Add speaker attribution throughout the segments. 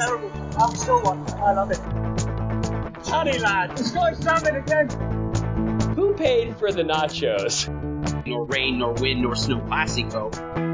Speaker 1: terrible. I'm still one. I love it. Honey lad, the sky's again.
Speaker 2: Who paid for the nachos?
Speaker 3: Nor rain, nor wind, nor snow classico.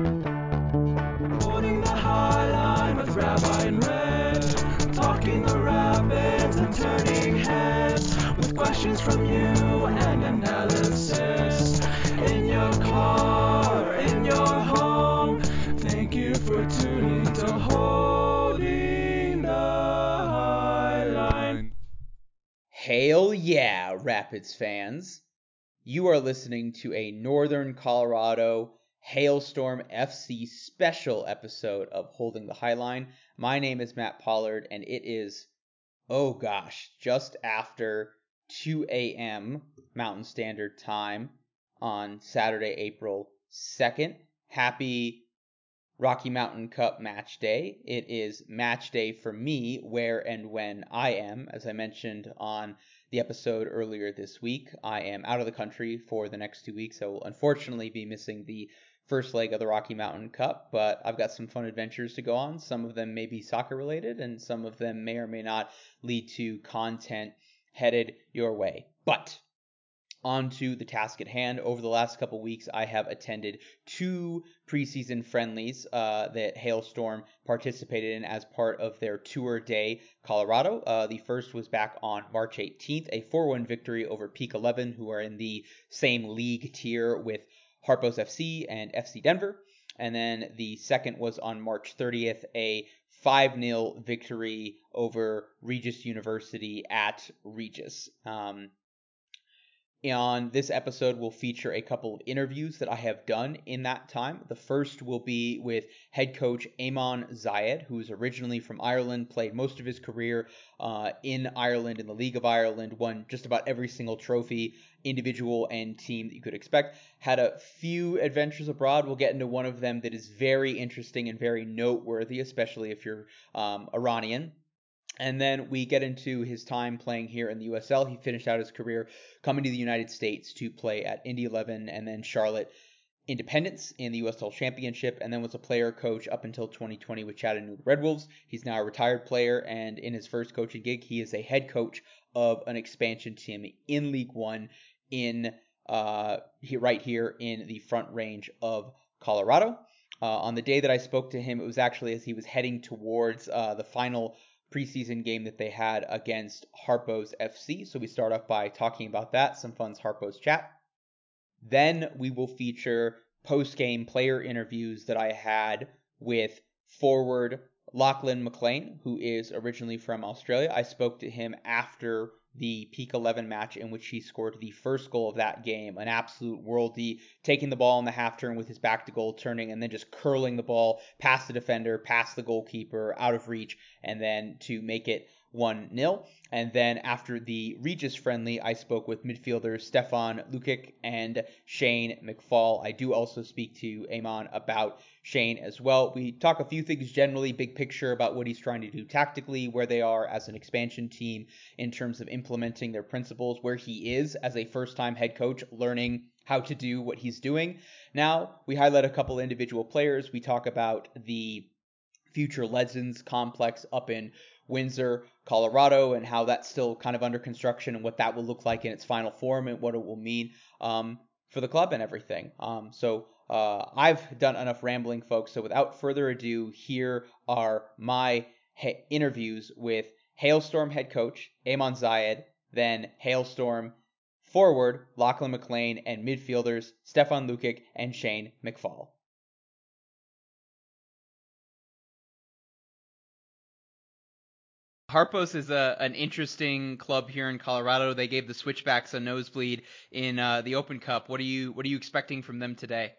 Speaker 4: Hail yeah, Rapids fans. You are listening to a Northern Colorado Hailstorm FC special episode of Holding the High Line. My name is Matt Pollard, and it is, oh gosh, just after 2 a.m. Mountain Standard Time on Saturday, April 2nd. Happy Rocky Mountain Cup match day. It is match day for me where and when I am. As I mentioned on the episode earlier this week, I am out of the country for the next two weeks. I will unfortunately be missing the first leg of the Rocky Mountain Cup, but I've got some fun adventures to go on. Some of them may be soccer related, and some of them may or may not lead to content headed your way. But on to the task at hand. Over the last couple weeks, I have attended two preseason friendlies uh, that Hailstorm participated in as part of their Tour de Colorado. Uh, the first was back on March 18th, a 4 1 victory over Peak 11, who are in the same league tier with Harpos FC and FC Denver. And then the second was on March 30th, a 5 0 victory over Regis University at Regis. Um, on this episode, we'll feature a couple of interviews that I have done in that time. The first will be with head coach Eamon Zayed, who's originally from Ireland, played most of his career uh, in Ireland, in the League of Ireland, won just about every single trophy, individual and team that you could expect. Had a few adventures abroad. We'll get into one of them that is very interesting and very noteworthy, especially if you're um, Iranian. And then we get into his time playing here in the USL. He finished out his career coming to the United States to play at Indy 11 and then Charlotte Independence in the USL Championship, and then was a player coach up until 2020 with Chattanooga Red Wolves. He's now a retired player, and in his first coaching gig, he is a head coach of an expansion team in League One in uh, right here in the Front Range of Colorado. Uh, on the day that I spoke to him, it was actually as he was heading towards uh, the final preseason game that they had against Harpos FC. So we start off by talking about that, some fun Harpos chat. Then we will feature post game player interviews that I had with forward Lachlan McLean, who is originally from Australia. I spoke to him after the Peak 11 match in which he scored the first goal of that game, an absolute worldie, taking the ball in the half turn with his back to goal, turning, and then just curling the ball past the defender, past the goalkeeper, out of reach, and then to make it 1 0. And then after the Regis friendly, I spoke with midfielders Stefan Lukic and Shane McFall. I do also speak to Eamon about Shane as well. We talk a few things generally, big picture about what he's trying to do tactically, where they are as an expansion team in terms of implementing their principles, where he is as a first time head coach learning how to do what he's doing. Now, we highlight a couple individual players. We talk about the future legends complex up in Windsor, Colorado, and how that's still kind of under construction and what that will look like in its final form and what it will mean um, for the club and everything. Um, so uh, I've done enough rambling, folks. So without further ado, here are my ha- interviews with Hailstorm head coach Eamon Zayed, then Hailstorm forward Lachlan McLean, and midfielders Stefan Lukic and Shane McFall. Harpos is a an interesting club here in Colorado. They gave the Switchbacks a nosebleed in uh, the Open Cup. What are you What are you expecting from them today?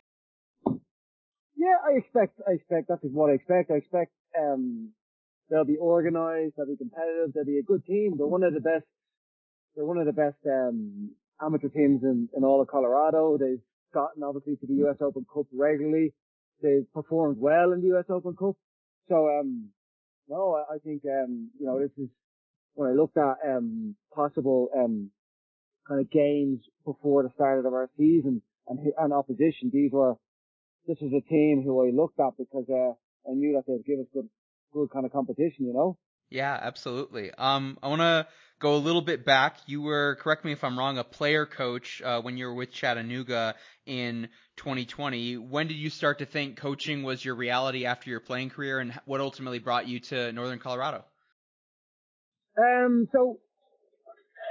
Speaker 5: Yeah, I expect I expect that's what I expect. I expect um they'll be organised, they'll be competitive, they'll be a good team. They're one of the best. They're one of the best um amateur teams in in all of Colorado. They've gotten obviously to the U.S. Open Cup regularly. They've performed well in the U.S. Open Cup. So um no, I, think, um, you know, this is when I looked at, um, possible, um, kind of games before the start of our season and, and opposition. These were, this was a team who I looked at because, uh, I knew that they'd give us good, good kind of competition, you know.
Speaker 4: Yeah, absolutely. Um, I want to go a little bit back. You were, correct me if I'm wrong, a player coach uh, when you were with Chattanooga in 2020. When did you start to think coaching was your reality after your playing career, and what ultimately brought you to Northern Colorado?
Speaker 5: Um, so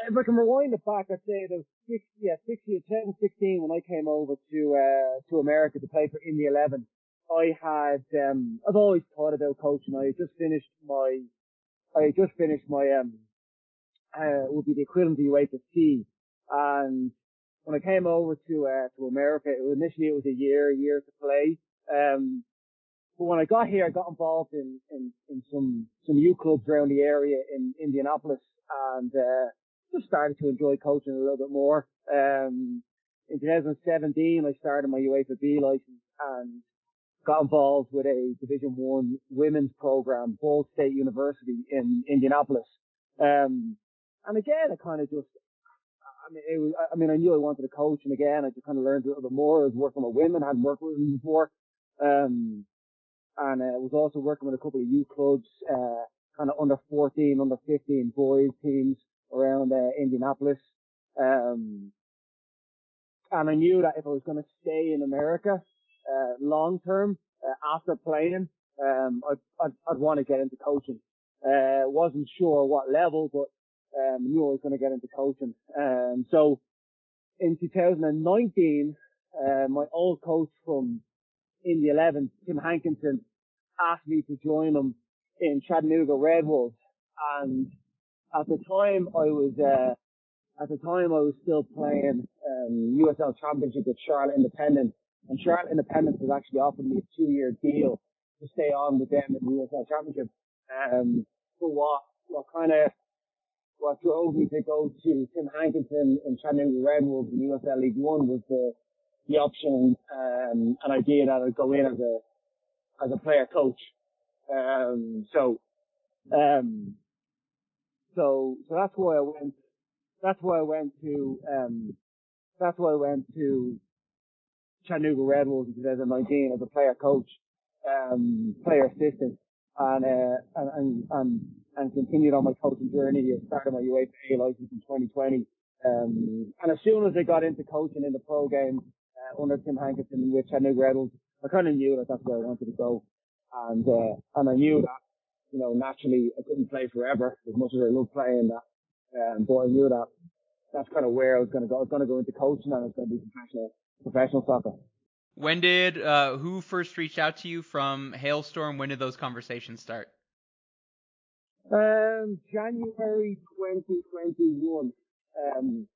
Speaker 5: if I can rewind it back, I'd say it was six, yeah, 16, 10, 16 when I came over to uh, to America to play for Indy 11. I had um, I've always thought about coaching. I just finished my I just finished my um uh, would be the equivalent to UEFA C, and when I came over to uh, to America, it initially it was a year, a year to play. Um, but when I got here, I got involved in in, in some some youth clubs around the area in Indianapolis, and uh, just started to enjoy coaching a little bit more. Um, in 2017, I started my UEFA B license and got involved with a Division One women's program, Ball State University in Indianapolis. Um, and again, I kind of just, I mean, it was, I mean, I knew I wanted to coach, and again, I just kind of learned a little bit more. I was working with women, I hadn't worked with them before, um, and uh, was also working with a couple of youth clubs, uh, kind of under 14, under 15 boys teams around uh, Indianapolis. Um, and I knew that if I was going to stay in America uh, long term uh, after playing, um, I'd, I'd, I'd want to get into coaching. Uh, wasn't sure what level, but um, knew I was going to get into coaching. Um, so in 2019, uh, my old coach from Indy 11, Tim Hankinson, asked me to join him in Chattanooga Red Wolves. And at the time I was, uh, at the time I was still playing, um, USL Championship with Charlotte Independent. And Charlotte Independent has actually offered me a two year deal to stay on with them in the USL Championship. Um, for what, what kind of, what drove me to go to Tim Hankinson in Chattanooga Red Wolves in USL League One was the, the option, um, an idea that I'd go in as a, as a player coach. Um, so, um, so, so that's why I went, that's why I went to, um, that's why I went to Chattanooga Red Wolves in 2019 as a player coach, um, player assistant, and, uh, and, and, and, and continued on my coaching journey. I started my UEFA license in 2020. Um, and as soon as I got into coaching in the pro game, uh, under Tim Hankinson with Chattanooga Wolves, I kind of knew that that's where I wanted to go. And, uh, and I knew that, you know, naturally I couldn't play forever as much as I love playing that. Um, but I knew that that's kind of where I was going to go. I was going to go into coaching and I was going to be professional, professional soccer.
Speaker 4: When did uh, who first reached out to you from Hailstorm? When did those conversations start?
Speaker 5: Um, January 2021 um,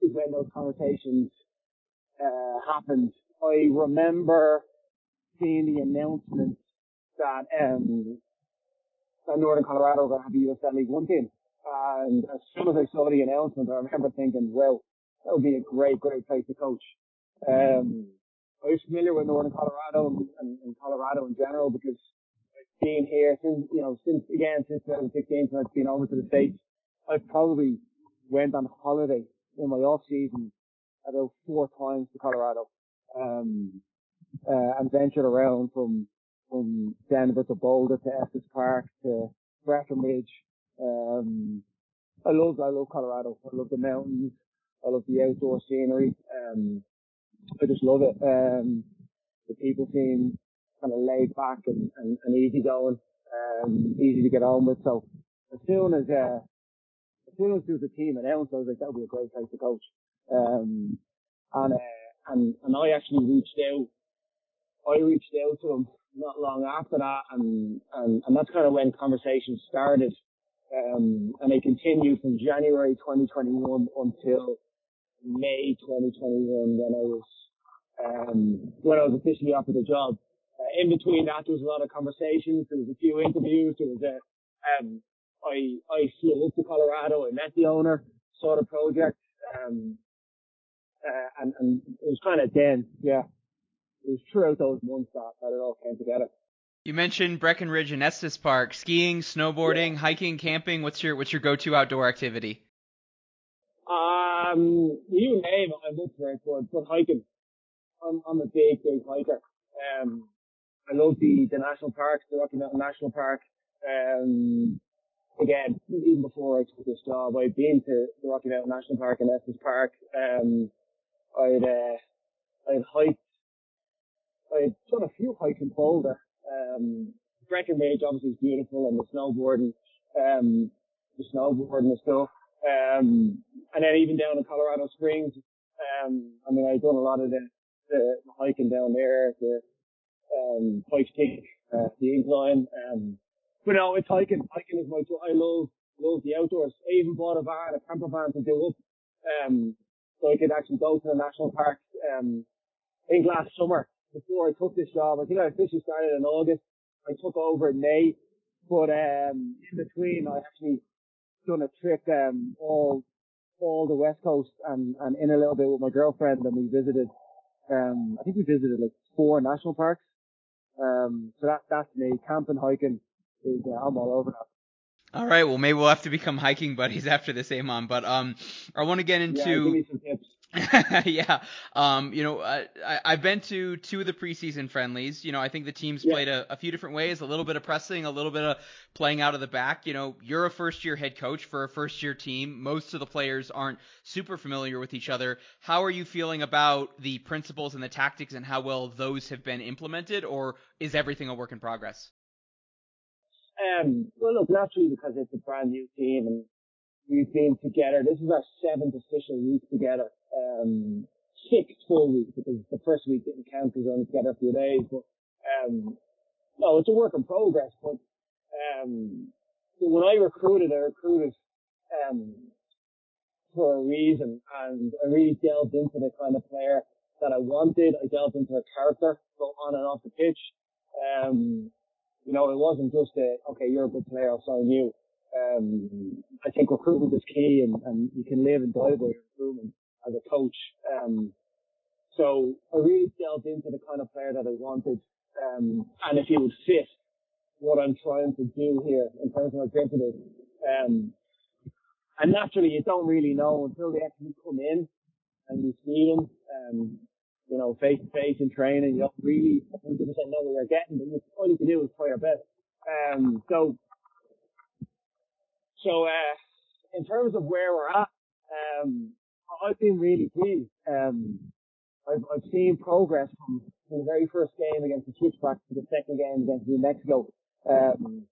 Speaker 5: is when those conversations uh, happened. I remember seeing the announcement that um, that Northern Colorado were going to have a USL League One team, and as soon as I saw the announcement, I remember thinking, "Well, that would be a great, great place to coach." Um, I was familiar with Northern Colorado and, and, and Colorado in general because being here since, you know, since, again, since 2016, since I've been over to the States, I probably went on holiday in my off season about four times to Colorado, um, uh, and ventured around from, from Denver to Boulder to Estes Park to Breckenridge. Um, I love, I love Colorado. I love the mountains. I love the outdoor scenery. Um, I just love it. Um, the people seem kind of laid back and, and, and easy going, um, easy to get on with. So as soon as, uh, as soon as there was a team announced, I was like, that would be a great place to coach. Um, and, uh, and, and I actually reached out, I reached out to him not long after that and, and, and that's kind of when conversations started. Um, and they continued from January 2021 until May 2021 when I was, um, when I was officially offered the job in between that, there was a lot of conversations. There was a few interviews. There was a, um, I, I flew up to Colorado. I met the owner, saw the project, um, uh, and, and it was kind of then, yeah, it was throughout those months that, that it all came together.
Speaker 4: You mentioned Breckenridge and Estes Park, skiing, snowboarding, yeah. hiking, camping. What's your what's your go-to outdoor activity?
Speaker 5: Um, you name it, I'm up for it, but, but hiking. I'm, I'm a big, big hiker. Um, I love the, the national parks, the Rocky Mountain National Park. Um, again, even before I took this job, I'd been to the Rocky Mountain National Park and Estes Park. Um, I'd, uh, I'd hiked, I'd done a few hikes in Boulder. Um, Breckenridge obviously is beautiful and the snowboarding, um, the snowboarding and stuff. Um, and then even down in Colorado Springs, um, I mean, I've done a lot of the, the, the hiking down there, the, um, Pikes Peak, uh, the incline, um, but no, it's hiking. Hiking is my, job I love, love the outdoors. I even bought a van, a camper van to do up, um, so I could actually go to the national park, um, in last summer before I took this job. I think I officially started in August. I took over in May, but, um, in between I actually done a trip, um, all, all the west coast and, and in a little bit with my girlfriend and we visited, um, I think we visited like four national parks. Um, so that, that's me, camping, hiking is, uh, I'm all over that.
Speaker 4: All right, well maybe we'll have to become hiking buddies after this, Eamon. But um, I want to get into
Speaker 5: Yeah, give me some tips.
Speaker 4: yeah. Um, you know, I, I've been to two of the preseason friendlies. You know, I think the teams
Speaker 5: Yeah.
Speaker 4: played a, a few different ways, a little bit of pressing, a little bit of playing out of the back. You know, you're a first year head coach for a first year team. Most of the players aren't super familiar with each other. How are you feeling about the principles and the tactics and how well those have been implemented, or is everything a work in progress?
Speaker 5: Um, well, look, naturally because it's a brand new team and we've been together. This is our seventh official week together. Um, full week because the first week didn't count because only together a few days. But um, no, it's a work in progress. But um, when I recruited, I recruited um, for a reason, and I really delved into the kind of player that I wanted. I delved into her character, both on and off the pitch. Um, you know, it wasn't just a, okay, you're a good player, I'll sign you. Um, I think recruitment is key and, and you can live and die by your recruitment as a coach. Um, so I really delved into the kind of player that I wanted, um, and if he would fit what I'm trying to do here in terms of my principles. Um, and naturally you don't really know until they actually come in and you see them. Um, you know, face to face in training, you don't really 100% know what you're getting, but all you can do is try your best. Um, so, so, uh, in terms of where we're at, um, I've been really pleased. Um, I've, I've seen progress from, from the very first game against the Switchbacks to the second game against New Mexico, um,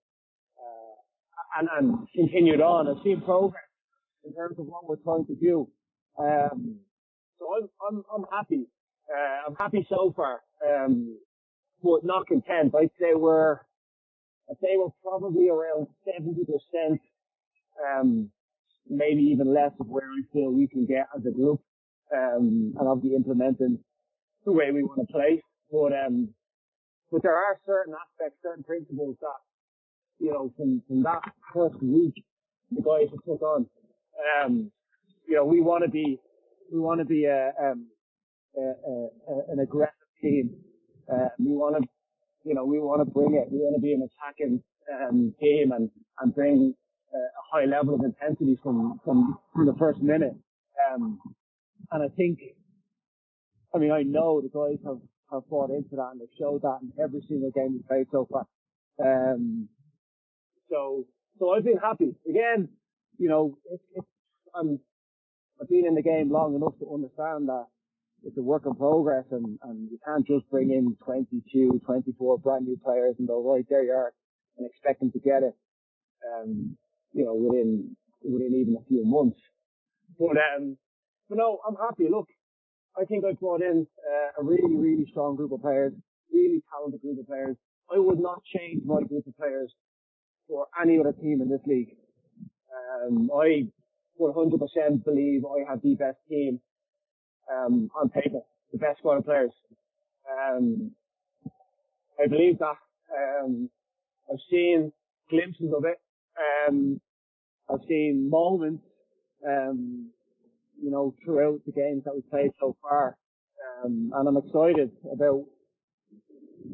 Speaker 5: uh, and, and continued on. I've seen progress in terms of what we're trying to do. Um, so I'm, I'm, I'm happy. Uh, I'm happy so far. Um, but not content. I'd say we're, I'd say we're probably around 70%, um, maybe even less of where I feel we can get as a group. Um, and obviously implementing the way we want to play. But, um, but there are certain aspects, certain principles that, you know, from, from that first week, the guys have took on. Um, you know, we want to be, we want to be a, um, a, a, a, an aggressive team. Uh, we want to, you know, we want to bring it. We want to be an attacking um, team and and bring a high level of intensity from from from the first minute. Um, and I think, I mean, I know the guys have have bought into that and they've showed that in every single game we've played so far. Um, so so I've been happy. Again, you know, it, it, I'm I've been in the game long enough to understand that it's a work in progress and, and you can't just bring in 22, 24 brand new players and go, right, there you are and expect them to get it, um, you know, within, within even a few months. But, um, but no, I'm happy. Look, I think I brought in uh, a really, really strong group of players, really talented group of players. I would not change my group of players for any other team in this league. Um, I 100% believe I have the best team um, on paper, the best squad of players. Um, I believe that. Um, I've seen glimpses of it. Um, I've seen moments, um, you know, throughout the games that we've played so far. Um, and I'm excited about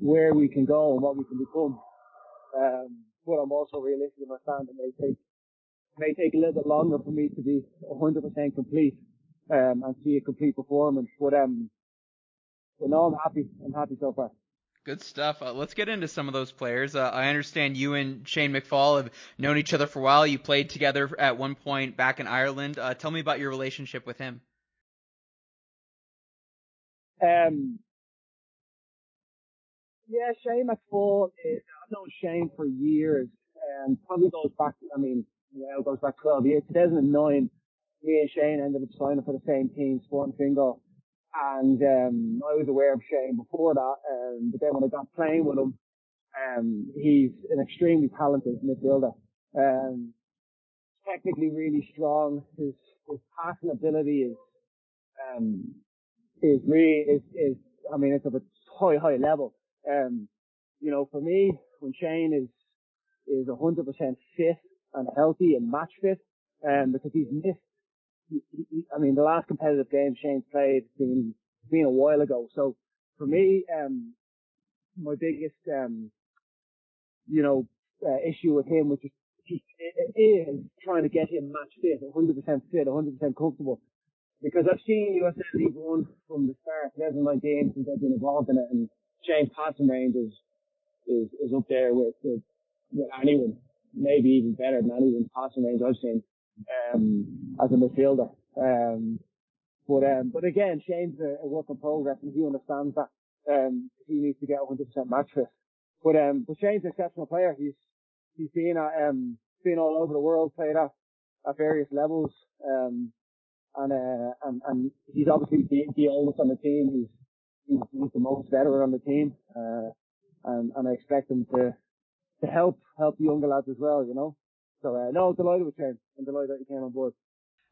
Speaker 5: where we can go and what we can become. Um, but I'm also realistic in my stand. It may take, may take a little bit longer for me to be 100% complete um, and see a complete performance. But um, but no, I'm happy. I'm happy so far.
Speaker 4: Good stuff. Uh, let's get into some of those players. Uh, I understand you and Shane McFall have known each other for a while. You played together at one point back in Ireland. Uh, tell me about your relationship with him.
Speaker 5: Um, yeah, Shane McFall, is, I've known Shane for years, and probably goes back, I mean, well, goes back 12 years. 2009, me and Shane ended up signing for the same team, Sporting Fingal. And um, I was aware of Shane before that, um, but then when I got playing with him, um, he's an extremely talented midfielder. Um, technically really strong. His his passing ability is um, is really is is I mean it's of a high high level. Um, you know, for me, when Shane is is hundred percent fit and healthy and match fit, um, because he's missed I mean, the last competitive game Shane's played has been, been a while ago. So for me, um, my biggest, um, you know, uh, issue with him, which is, he, is trying to get him match fit, 100% fit, 100% comfortable. Because I've seen USL League One from the start, 2019, since I've been involved in it, and Shane's passing range is, is, is up there with, with, with anyone, maybe even better than anyone's passing range I've seen um, as a midfielder. Um, but um, but again, Shane's a, a, work in progress, and he understands that. Um, he needs to get 100% match fit. But um, but Shane's an exceptional player. He's he's been at um been all over the world, played at at various levels. Um, and uh, and and he's obviously the, the oldest on the team. He's he's, he's the most veteran on the team. Uh, and and I expect him to to help help the younger lads as well. You know. So uh, no, delighted with Shane. I'm delighted that he came on board.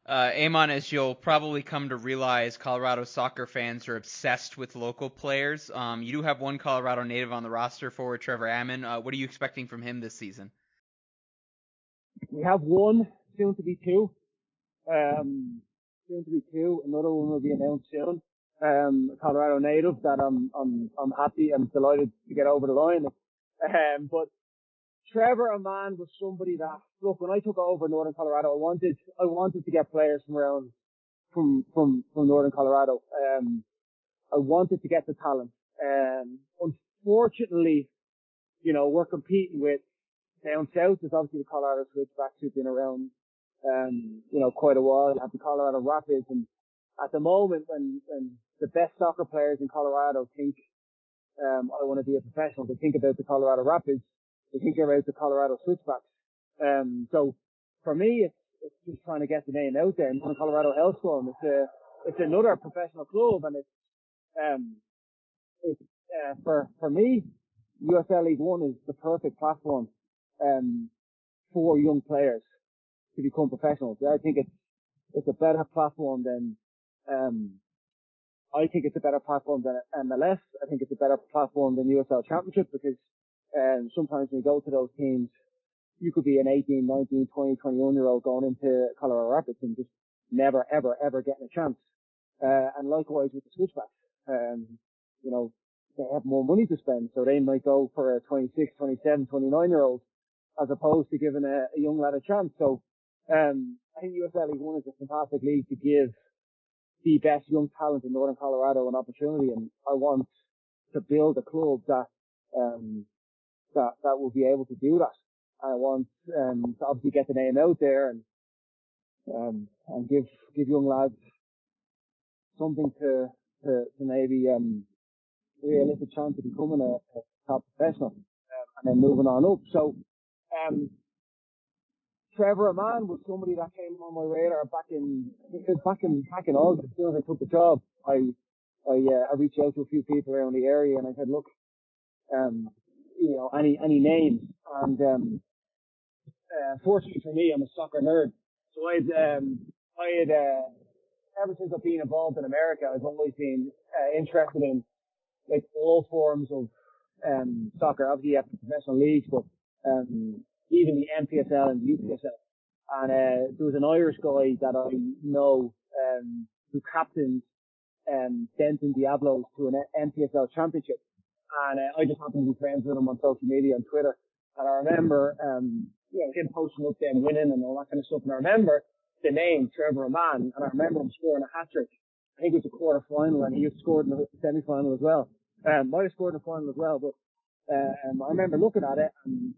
Speaker 4: Uh, Eamon, as you'll probably come to realize, Colorado soccer fans are obsessed with local players. Um, you do have one Colorado native on the roster, forward Trevor Ammon. Uh, what are you expecting from him this season?
Speaker 5: We have one, soon to be two. Um, soon to be two. Another one will be announced soon. Um, Colorado native that I'm, I'm, I'm happy and delighted to get over the line. Um, but Trevor Ammon was somebody that look when I took over Northern Colorado, I wanted I wanted to get players from around from from from Northern Colorado. Um, I wanted to get the talent. Um, unfortunately, you know, we're competing with down south. There's obviously the Colorado Switchbacks who've been around, um, you know, quite a while. You have the Colorado Rapids, and at the moment, when when the best soccer players in Colorado think, um, I want to be a professional, they think about the Colorado Rapids I think they're out the Colorado Switchbacks. Um, so for me, it's, it's just trying to get the name out there. And the Colorado Hailstorm, it's a, it's another professional club and it's, um, it's, uh, for, for me, USL League One is the perfect platform, um, for young players to become professionals. I think it's, it's a better platform than, um, I think it's a better platform than MLS. I think it's a better platform than USL Championship because and sometimes when you go to those teams, you could be an 18, 19, 20, 21 year old going into Colorado Rapids and just never, ever, ever getting a chance. Uh, and likewise with the switchbacks. Um, you know, they have more money to spend, so they might go for a 26, 27, 29 year old as opposed to giving a, a young lad a chance. So, um, I think USL League One is a fantastic league to give the best young talent in Northern Colorado an opportunity. And I want to build a club that, um, that that will be able to do that. I want um, to obviously get the name out there and um, and give give young lads something to to, to maybe um, a realistic chance of becoming a, a top professional um, and then moving on up. So um, Trevor Ammon was somebody that came on my radar back in back in back in August. As soon as I took the job, I I, uh, I reached out to a few people around the area and I said, look, um, you know, any, any names. And, um, uh, fortunately for me, I'm a soccer nerd. So I'd, um, I had, uh, ever since I've been involved in America, I've always been uh, interested in like all forms of, um, soccer. Obviously have the professional leagues, but, um, even the NPSL and the UPSL. And, uh, there was an Irish guy that I know, um, who captained, um, Denton Diablos to an NPSL championship. And uh, I just happened to be friends with him on social media on Twitter. And I remember, um, you know, him posting up them winning and all that kind of stuff. And I remember the name Trevor Ammon, and I remember him scoring a hat trick. I think it was a quarter final, and he scored in the semi final as well. Um, might have scored in the final as well, but um, I remember looking at it and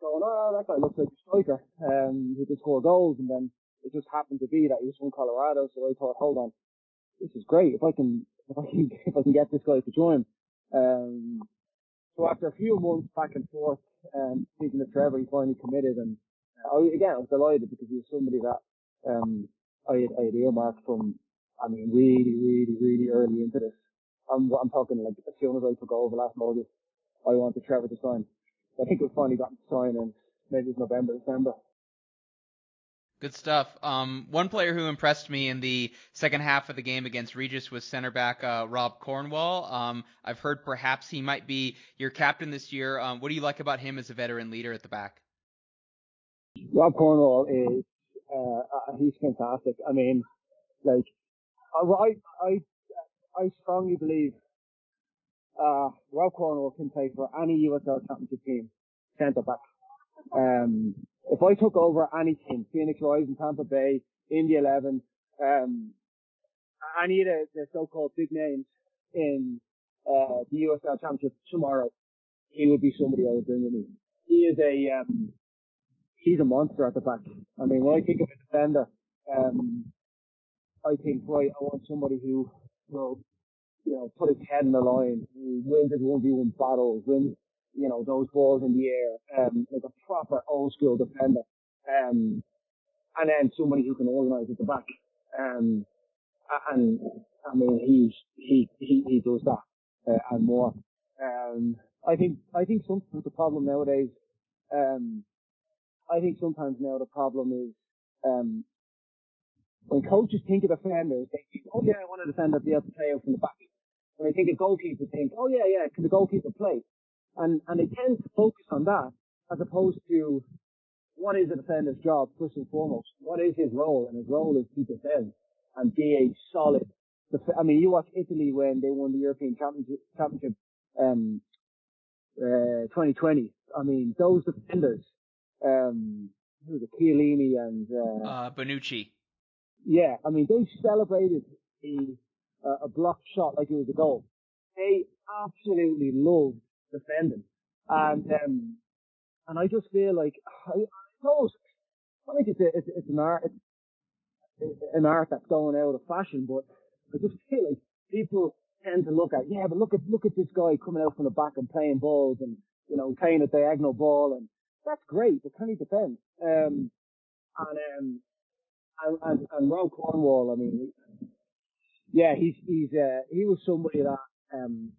Speaker 5: going, oh, that guy looks like a striker um, who can score goals. And then it just happened to be that he was from Colorado, so I thought, hold on, this is great. If I can, if I can, if I can get this guy to join. Um, so after a few months back and forth, um, speaking to Trevor, he finally committed, and I, again, I was delighted because he was somebody that um, I had, I had earmarked from, I mean, really, really, really early into this. I'm, I'm talking like as soon as I took over last August, I wanted Trevor to sign. I think we finally got him to sign in maybe it's November, December.
Speaker 4: Good stuff. Um, one player who impressed me in the second half of the game against Regis was center back uh, Rob Cornwall. Um, I've heard perhaps he might be your captain this year. Um, what do you like about him as a veteran leader at the back?
Speaker 5: Rob Cornwall is uh, uh he's fantastic. I mean, like I I I strongly believe uh, Rob Cornwall can play for any USL Championship team, centre back. Um, if I took over any team, Phoenix Rising, Tampa Bay, Indy 11, um, any of the, the so-called big names in uh, the USL Championship tomorrow, he would be somebody I would bring with me. He is a um, he's a monster at the back. I mean, when I think of a defender, um, I think right, I want somebody who will, you know, put his head in the line, wins his one v one battles, wins you know, those balls in the air, um, like a proper old school defender. Um, and then somebody who can organise at the back. Um, and I mean, he, he, he, he does that, uh, and more. Um, I think, I think sometimes the problem nowadays, um, I think sometimes now the problem is, um, when coaches think of defenders, they think, oh yeah, I want a defender to be able to play out from the back. When they think of goalkeepers, think, oh yeah, yeah, can the goalkeeper play? And, and they tend to focus on that as opposed to what is a defender's job first and foremost? What is his role? And his role is to defend and be a solid. Def- I mean, you watch Italy when they won the European Championship, championship um, uh, 2020. I mean, those defenders, um, who was it, Chiellini and uh,
Speaker 4: uh, Bonucci.
Speaker 5: Yeah, I mean, they celebrated a, a blocked shot like it was a goal. They absolutely loved defending. And, um, and I just feel like, I, I suppose, I think it's, a, it's, it's an art, it's an art that's going out of fashion, but I just feel like people tend to look at, yeah, but look at, look at this guy coming out from the back and playing balls and, you know, playing a diagonal ball and that's great, but can he defend? Um, and, um, and, and, and Rob Cornwall, I mean, yeah, he's, he's, uh, he was somebody that, um,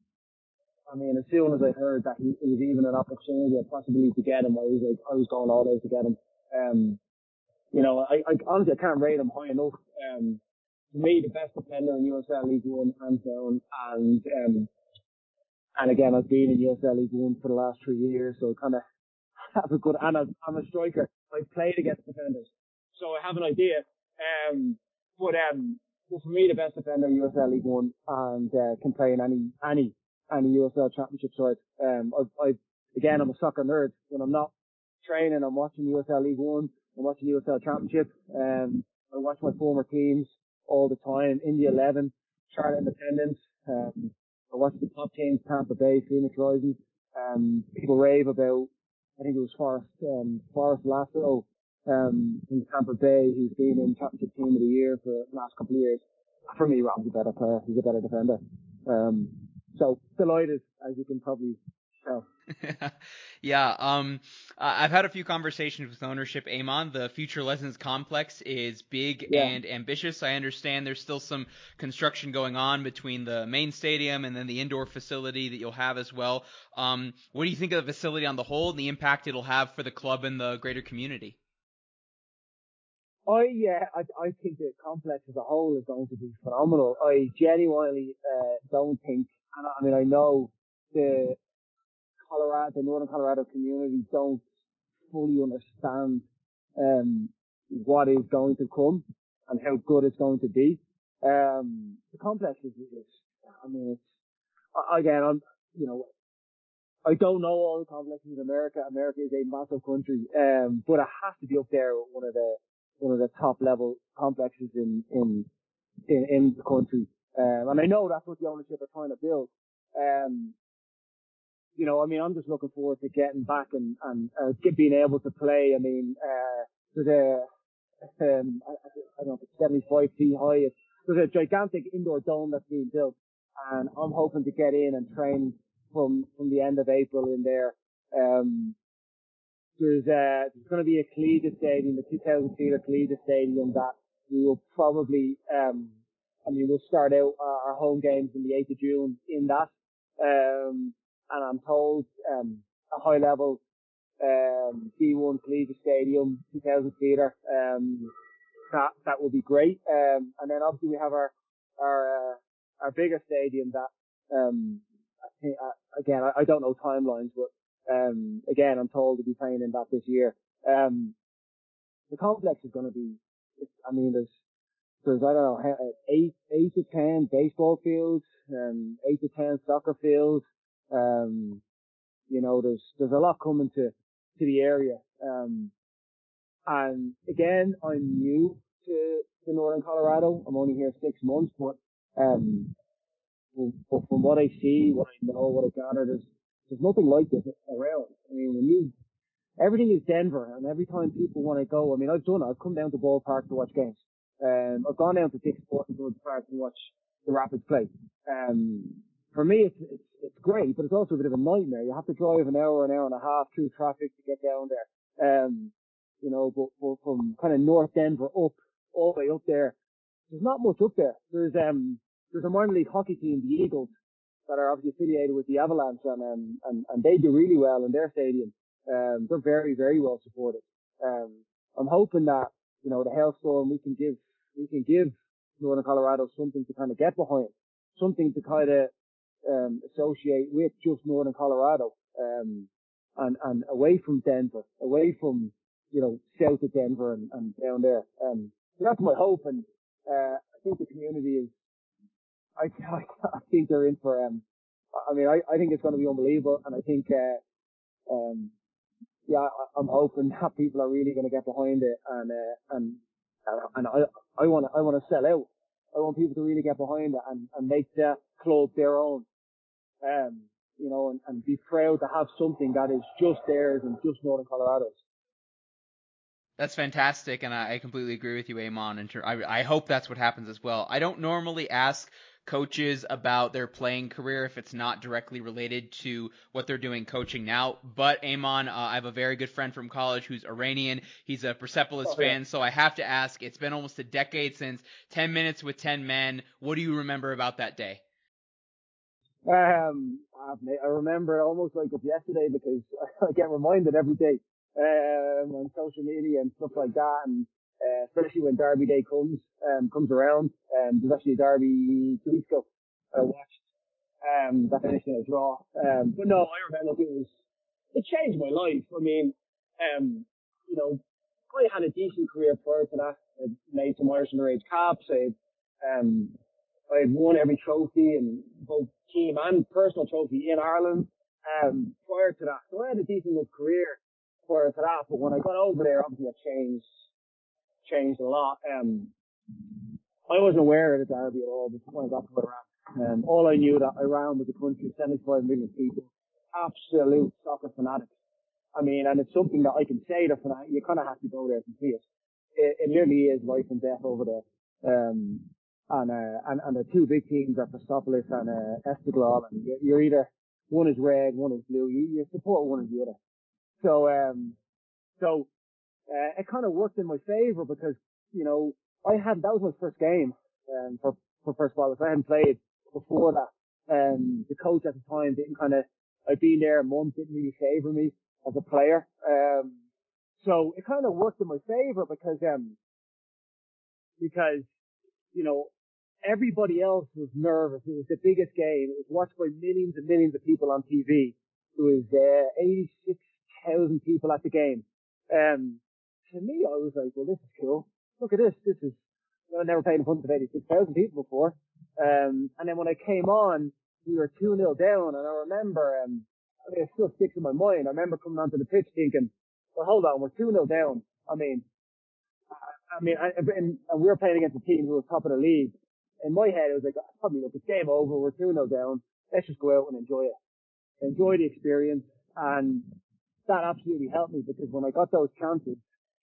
Speaker 5: I mean, as soon as I heard that he, it was even an opportunity, a possibility to get him, I was like, I was going all out to get him. Um, you know, I, I honestly I can't rate him high enough. Um, me, the best defender in USL League One, hands down. And um, and again, I've been in USL League One for the last three years, so I kind of have a good. And I'm, I'm a striker. I've played against defenders, so I have an idea. Um, but um, but for me, the best defender in USL League One, and uh, can play in any any and the USL Championship side. Um, I, I, again, I'm a soccer nerd. When I'm not training, I'm watching USL League One. I'm watching USL Championship. Um, I watch my former teams all the time. Indy 11, Charlotte Independence. Um, I watch the top teams, Tampa Bay, Phoenix Rising. Um, people rave about, I think it was Forrest, um, Forrest Lasso, um, in Tampa Bay, who's been in Championship Team of the Year for the last couple of years. For me, Rob's a better player. He's a better defender. Um, so delighted, as you can probably tell.
Speaker 4: yeah, um, I've had a few conversations with ownership. Eamon, the Future Legends complex is big yeah. and ambitious. I understand there's still some construction going on between the main stadium and then the indoor facility that you'll have as well. Um, what do you think of the facility on the whole and the impact it'll have for the club and the greater community?
Speaker 5: I yeah, I, I think the complex as a whole is going to be phenomenal. I genuinely uh, don't think and I mean, I know the Colorado, the Northern Colorado community don't fully understand, um, what is going to come and how good it's going to be. Um, the complex is, is I mean, it's, again, I'm, you know, I don't know all the complexes in America. America is a massive country, um, but it has to be up there with one of the, one of the top level complexes in, in, in, in the country. Um, and I know that's what the ownership are trying to build. Um, you know, I mean, I'm just looking forward to getting back and, and, uh, being able to play. I mean, uh, there's a, um, I, I don't know, 75 feet high. There's a gigantic indoor dome that's being built and I'm hoping to get in and train from, from the end of April in there. Um, there's, uh, there's going to be a collegiate stadium, the 2000 seater collegiate stadium that we will probably, um, I mean, we'll start out our, our home games in the 8th of June in that. Um, and I'm told, um, a high level, um, D1 collegiate stadium, 2000 seater, um, that, that will be great. Um, and then obviously we have our, our, uh, our bigger stadium that, um, I think, uh, again, I, I, don't know timelines, but, um, again, I'm told to be playing in that this year. Um, the complex is going to be, I mean, there's, there's, I don't know, eight, eight to ten baseball fields, um, eight to ten soccer fields. Um, you know, there's, there's a lot coming to, to the area. Um, and again, I'm new to, to Northern Colorado. I'm only here six months, but, um, but from what I see, what I know, what I gather, there's, there's nothing like this around. I mean, when you, everything is Denver, and every time people want to go, I mean, I've done it. I've come down to ballpark to watch games. Um, I've gone down to Dick's Sporting Goods Park to watch the Rapids play. Um, for me, it's, it's, it's great, but it's also a bit of a nightmare. You have to drive an hour, an hour and a half through traffic to get down there. Um, you know, but, but from kind of North Denver up, all the way up there, there's not much up there. There's, um, there's a minor league hockey team, the Eagles, that are obviously affiliated with the Avalanche and, um, and, and they do really well in their stadium. Um, they're very, very well supported. Um, I'm hoping that, you know, the Hailstorm, we can give, we can give Northern Colorado something to kind of get behind, something to kind of, um, associate with just Northern Colorado, um, and, and away from Denver, away from, you know, south of Denver and, and down there. Um, so that's my hope. And, uh, I think the community is, I, I, I think they're in for, um, I mean, I, I think it's going to be unbelievable. And I think, uh, um, yeah, I, am hoping that people are really going to get behind it and, uh, and, and I, I want to, I want to sell out. I want people to really get behind it and, and make that club their own. Um, you know, and, and be proud to have something that is just theirs and just Northern Colorado's.
Speaker 4: That's fantastic, and I, completely agree with you, Eamon. And I, I hope that's what happens as well. I don't normally ask coaches about their playing career if it's not directly related to what they're doing coaching now. But Eamon, uh, I have a very good friend from college who's Iranian. He's a Persepolis oh, yeah. fan, so I have to ask. It's been almost a decade since 10 Minutes with 10 Men. What do you remember about that day?
Speaker 5: Um, I remember it almost like it's yesterday because I get reminded every day um, on social media and stuff like that. And uh, especially when Derby Day comes um, comes around. Um, there's actually a Derby two weeks ago I watched um, that finished in a draw. Um, but no, I remember it was it changed my life. I mean, um, you know, I had a decent career prior to that. I made some Irish underage caps. I um, I had won every trophy and both team and personal trophy in Ireland um, prior to that. So I had a decent enough career prior to that. But when I got over there, obviously I changed changed a lot. Um, I wasn't aware of the derby at all before I got to Iran. Um, all I knew that Iran was a country of 75 million people, absolute soccer fanatics. I mean, and it's something that I can say to fanatic. You kind of have to go there to see it. It, it literally is life and death over there. Um, and, uh, and, and the two big teams are Persepolis and, uh, Esteghlal. And you're either, one is red, one is blue. You, you support one or the other. So, um, so uh, it kind of worked in my favor because, you know, I hadn't, that was my first game, um, for, for Persepolis. I hadn't played before that. Um, the coach at the time didn't kind of, I'd been there a month, didn't really favor me as a player. Um, so it kind of worked in my favor because, um, because, you know, everybody else was nervous. It was the biggest game. It was watched by millions and millions of people on TV. There was, uh, 86,000 people at the game. Um, to me, I was like, well, this is cool. Look at this. This is, you know, I never played in front of 86,000 people before. Um, and then when I came on, we were 2-0 down and I remember, um, I mean, it still sticks in my mind. I remember coming onto the pitch thinking, well, hold on, we're 2-0 down. I mean, I, I mean, I, and, and we were playing against a team who was top of the league. In my head, it was like, probably look, it's game over. We're 2-0 down. let's just go out and enjoy it, enjoy the experience, and that absolutely helped me because when I got those chances,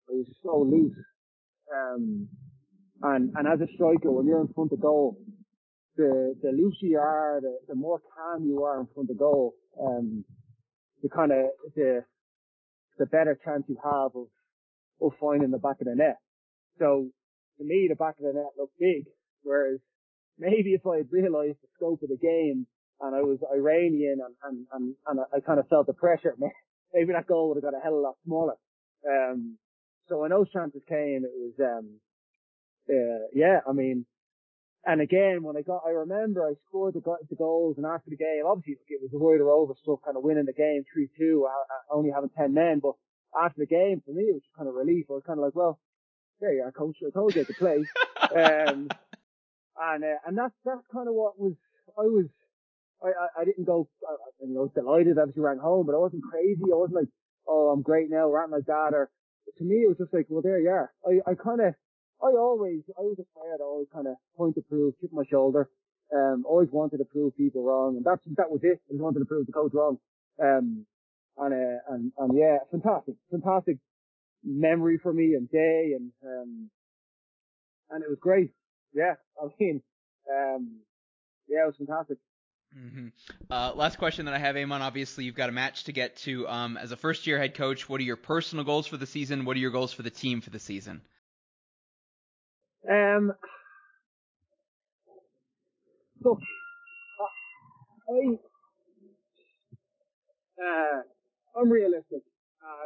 Speaker 5: I was so loose. Um, and and as a striker, when you're in front of goal, the the looser you are, the, the more calm you are in front of goal, um, the kind of the the better chance you have of of finding the back of the net. So to me, the back of the net looked big, whereas maybe if I had realised the scope of the game and I was Iranian and and and, and I kind of felt the pressure, maybe that goal would have got a hell of a lot smaller. Um, so when those chances came, it was um, uh, yeah, I mean, and again, when I got, I remember I scored the, the goals and after the game, obviously it was a wider over stuff, kind of winning the game 3-2, only having 10 men, but after the game, for me, it was kind of relief. I was kind of like, well, there you are, coach. I told you to play. um, and, uh, and that's, that's kind of what was, I was, I, I, I didn't go, you know, delighted obviously ran home, but I wasn't crazy. I wasn't like, oh, I'm great now, or anything like that. Or to me, it was just like, well, there you are. I, I kind of, I always, I was a player that always kind of point to prove, tip my shoulder. Um, always wanted to prove people wrong, and that's that was it. I just wanted to prove the coach wrong. Um, and uh, and and yeah, fantastic, fantastic memory for me and day, and um, and it was great. Yeah, I mean, um, yeah, it was fantastic.
Speaker 4: Mm-hmm. Uh, last question that I have, Eamon. Obviously, you've got a match to get to. Um, as a first-year head coach, what are your personal goals for the season? What are your goals for the team for the season?
Speaker 5: Um, look, I, uh, I'm realistic,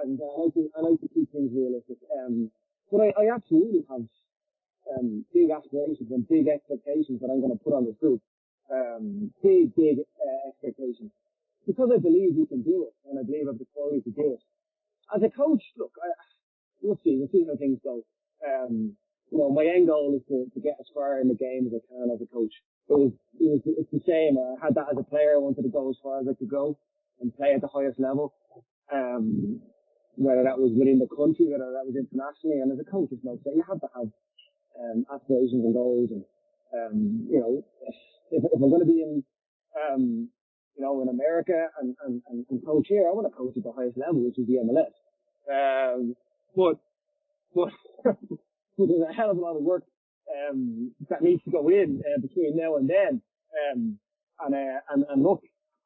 Speaker 5: and I like to I like to keep things realistic. Um, but I, I absolutely have um, big aspirations and big expectations that I'm going to put on this group. Um, big, big uh, expectations because I believe we can do it, and I believe I have the quality to do it. As a coach, look, I, we'll see, we'll see how things go. Um, you know, my end goal is to, to get as far in the game as I can as a coach. It was, it was, it's the same. I had that as a player. I wanted to go as far as I could go and play at the highest level. Um, whether that was within the country, whether that was internationally. And as a coach, it's no say. You have to have, um, aspirations and goals. And, um, you know, if, if I'm going to be in, um, you know, in America and, and, and, coach here, I want to coach at the highest level, which is the MLS. Um, but, but there's a hell of a lot of work um, that needs to go in uh, between now and then. Um, and, uh, and and look,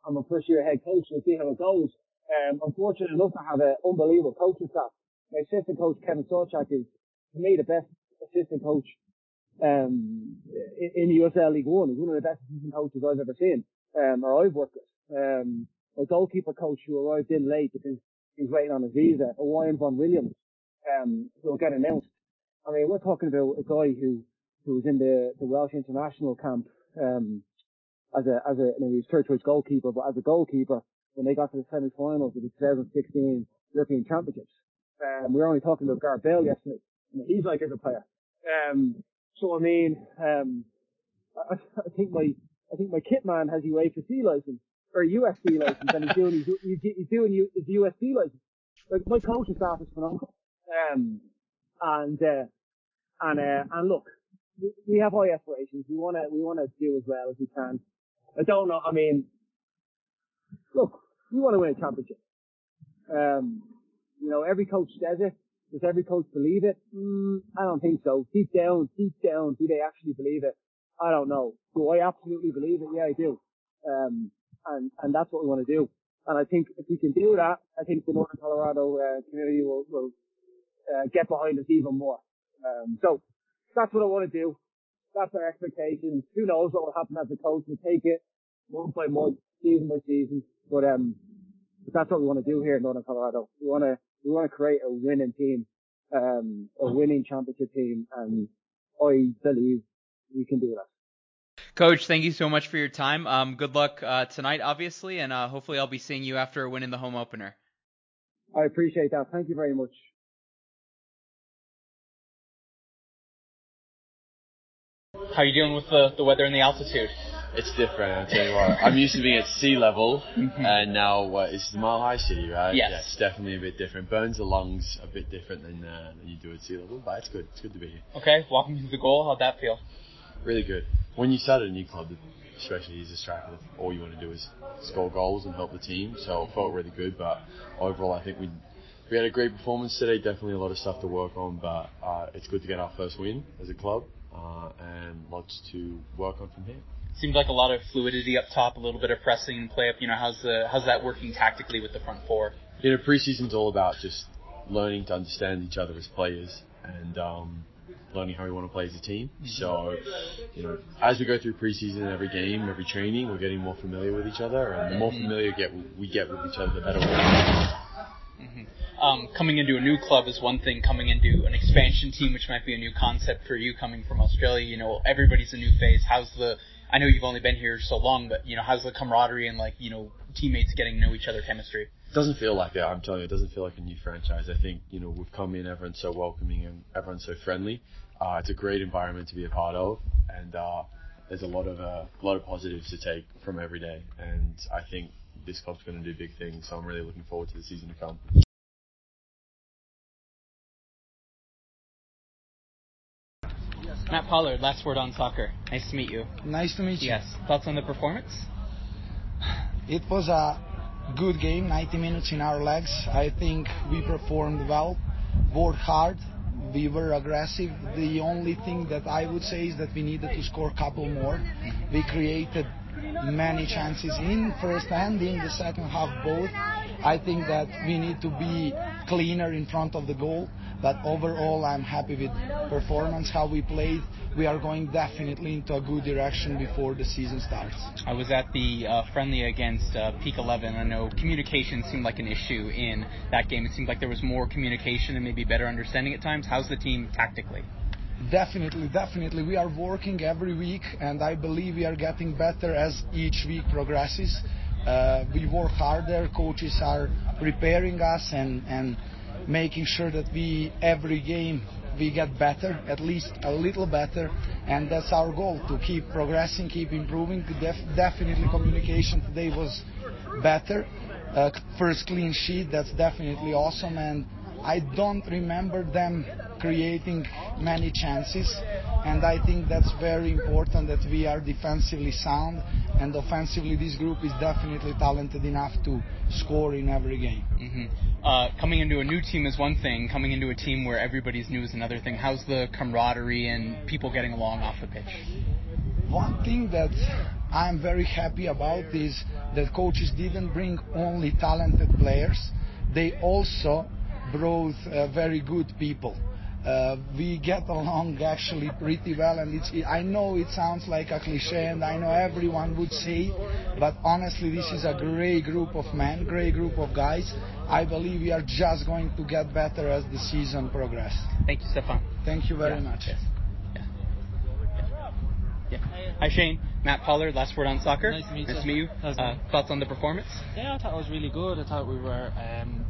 Speaker 5: I'm a first year head coach. We'll see how it goes. Um, I'm fortunate enough to have an unbelievable coaching staff. My assistant coach Kevin Sawchuk is to me the best assistant coach um, in, the USL League One. He's one of the best assistant coaches I've ever seen um, or I've worked with. Um, my goalkeeper coach who arrived in late because he was waiting on his visa, Owain Fôn Williams, um, will get announced I mean, we're talking about a guy who, who was in the, the Welsh international camp, um, as a, as a, he was Churchward's goalkeeper, but as a goalkeeper, when they got to the semi-finals of the 2016 European Championships, um, we were only talking about Gareth Bale yesterday. I mean, he's like as a player. Um, so I mean, um, I, I think my, I think my kit man has UEFA C license or USC license, and he's doing his, he's, he's doing his USC license. Like my coaching staff is phenomenal. Um, and, uh, and, uh, and look, we have high aspirations. We want to, we want to do as well as we can. I don't know. I mean, look, we want to win a championship. Um, you know, every coach says it. Does every coach believe it? Mm, I don't think so. Deep down, deep down, do they actually believe it? I don't know. Do I absolutely believe it? Yeah, I do. Um, and, and that's what we want to do. And I think if we can do that, I think the Northern Colorado uh, community will, will uh, get behind us even more. Um, so that's what I want to do. That's our expectations. Who knows what will happen as a coach? We'll take it month by month, season by season. But um, but that's what we want to do here in Northern Colorado. We want to we want to create a winning team, um, a winning championship team, and I believe we can do that.
Speaker 4: Coach, thank you so much for your time. Um, good luck uh, tonight, obviously, and uh, hopefully I'll be seeing you after winning the home opener.
Speaker 5: I appreciate that. Thank you very much.
Speaker 2: How are you dealing with the, the weather and the altitude?
Speaker 6: It's different, I'll tell you what. I'm used to being at sea level,
Speaker 2: Mm-hmm.
Speaker 6: and now, what, it's the Mile High City, right?
Speaker 2: Yes.
Speaker 6: Yeah, it's definitely a bit different. Burns the lungs a bit different than, uh, than you do at sea level, but it's good. It's good to be here.
Speaker 2: Okay, walking through the goal, how'd that feel?
Speaker 6: Really good. When you start a new club, especially as a striker, all you want to do is score goals and help the team. So it felt really good. But overall, I think we we had a great performance today. Definitely a lot of stuff to work on, but uh, it's good to get our first win as a club uh, and lots to work on from here.
Speaker 4: Seemed like a lot of fluidity up top, a little bit of pressing and play up. You know, how's the how's that working tactically with the front four?
Speaker 6: You know, preseason's all about just learning to understand each other as players and um, learning how we want to play as a team. So, you know, as we go through preseason, every game, every training, we're getting more familiar with each other, and the more familiar get we get with each other, the better are.
Speaker 4: Um, coming into a new club is one thing. Coming into an expansion team, which might be a new concept for you, coming from Australia, you know, everybody's a new face. How's the? I know you've only been here so long, but you know, how's the camaraderie and like you know teammates getting to know each other chemistry?
Speaker 6: It doesn't feel like that. I'm telling you, it doesn't feel like a new franchise. I think you know we've come in, everyone's so welcoming and everyone's so friendly. Uh, it's a great environment to be a part of, and uh, there's a lot of uh, a lot of positives to take from every day. And I think this club's going to do big things. So I'm really looking forward to the season to come.
Speaker 4: Matt Pollard, last word on soccer. Nice to meet you.
Speaker 7: Nice to meet you.
Speaker 4: Yes. Thoughts on the performance?
Speaker 7: It was a good game, 90 minutes in our legs. I think we performed well, worked hard, we were aggressive. The only thing that I would say is that we needed to score a couple more. Mm-hmm. We created many chances in first and in the second half both. I think that we need to be cleaner in front of the goal. But overall, I'm happy with performance, how we played. We are going definitely into a good direction before the season starts.
Speaker 4: I was at the uh, friendly against uh, Peak 11. I know communication seemed like an issue in that game. It seemed like there was more communication and maybe better understanding at times. How's the team tactically?
Speaker 7: Definitely, definitely. We are working every week, and I believe we are getting better as each week progresses. Uh, we work harder. Coaches are preparing us and, and making sure that we every game we get better, at least a little better, and that's our goal to keep progressing, keep improving. Def- definitely, communication today was better. Uh, first clean sheet, that's definitely awesome, and I don't remember them creating many chances, and I think that's very important that we are defensively sound, and offensively this group is definitely talented enough to score in every game.
Speaker 4: Mm-hmm. Uh, coming into a new team is one thing. Coming into a team where everybody's new is another thing. How's the camaraderie and people getting along off the pitch?
Speaker 7: One thing that I'm very happy about is that coaches didn't bring only talented players. They also brought uh, very good people. Uh, we get along actually pretty well, and it's, I know it sounds like a cliche, and I know everyone would say, but honestly, this is a great group of men, great group of guys. I believe we are just going to get better as the season progresses.
Speaker 4: Thank you, Stefan.
Speaker 7: Thank you very
Speaker 4: Yeah,
Speaker 7: much.
Speaker 4: yes. Yeah. Hi, Shane. Matt Pollard, last word on soccer.
Speaker 8: Nice to meet
Speaker 4: nice
Speaker 8: you.
Speaker 4: to meet you.
Speaker 8: How's
Speaker 4: Uh, thoughts on the performance?
Speaker 8: Yeah, I thought it was really good. I thought we were um,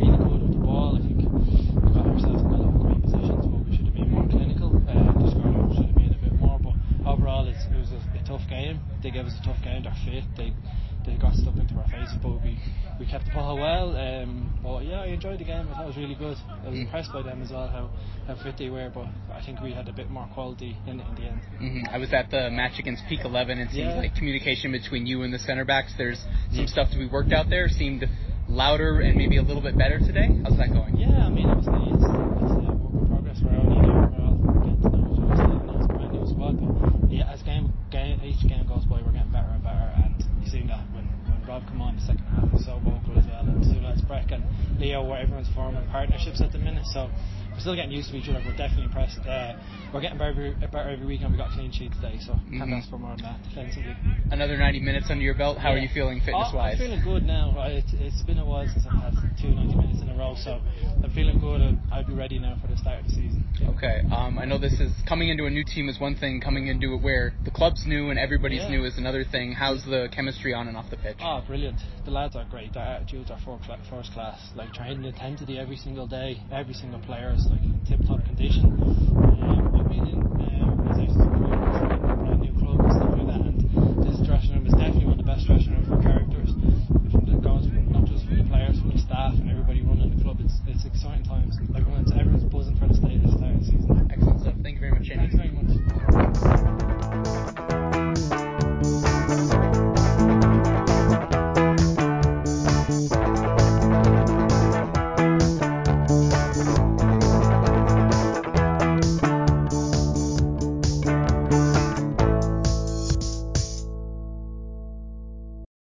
Speaker 8: really good with the ball. I think we got ourselves in a lot of great positions, but we should have been more clinical. Uh, the scrum should have been a bit more, but overall it's, it was a, tough game. They gave us a tough game. They're fit. They they got stuck into our faces, but we, we kept the ball well. Um, but yeah, I enjoyed the game. I thought it was really good. I was impressed by them as well, how, how fit they were, but I think we had a bit more quality in, in the end.
Speaker 4: hmm I was at the match against Peak 11. It seems like communication between you and the center backs. There's some stuff to be worked out there. Seemed louder and maybe a little bit better today. How's that going?
Speaker 8: Yeah, I mean, obviously it's, it's a work in progress. We're only here, we're all getting to know each other still, and it's a brand new squad. But yeah, as game, game each game goes by, we're getting better and better. And you seen that when, when Rob come on, the second half was so vocal as well. And lads, Breck and Leo, where everyone's forming partnerships at the minute. So we're still getting used to each other. We're definitely impressed. Uh, we're getting better every, better every week, and we got a clean sheet today. So can't
Speaker 4: Mhm.
Speaker 8: ask for more than that defensively.
Speaker 4: Another 90 minutes under your belt. How are you feeling
Speaker 8: Oh,
Speaker 4: fitness-wise?
Speaker 8: I'm feeling good now. I- It's, it's been a while since I've had two 90 minutes in a row, so I'm feeling good and I'll be ready now for the start of the season.
Speaker 4: Okay. Um, I know this is coming into a new team is one thing. Coming into it where the club's new and everybody's
Speaker 8: Yeah.
Speaker 4: new is another thing. How's the chemistry on and off the pitch?
Speaker 8: Oh, brilliant. The lads are great. Their attitudes are first class. Like training intensity every single day. Every single player is like in tip top condition.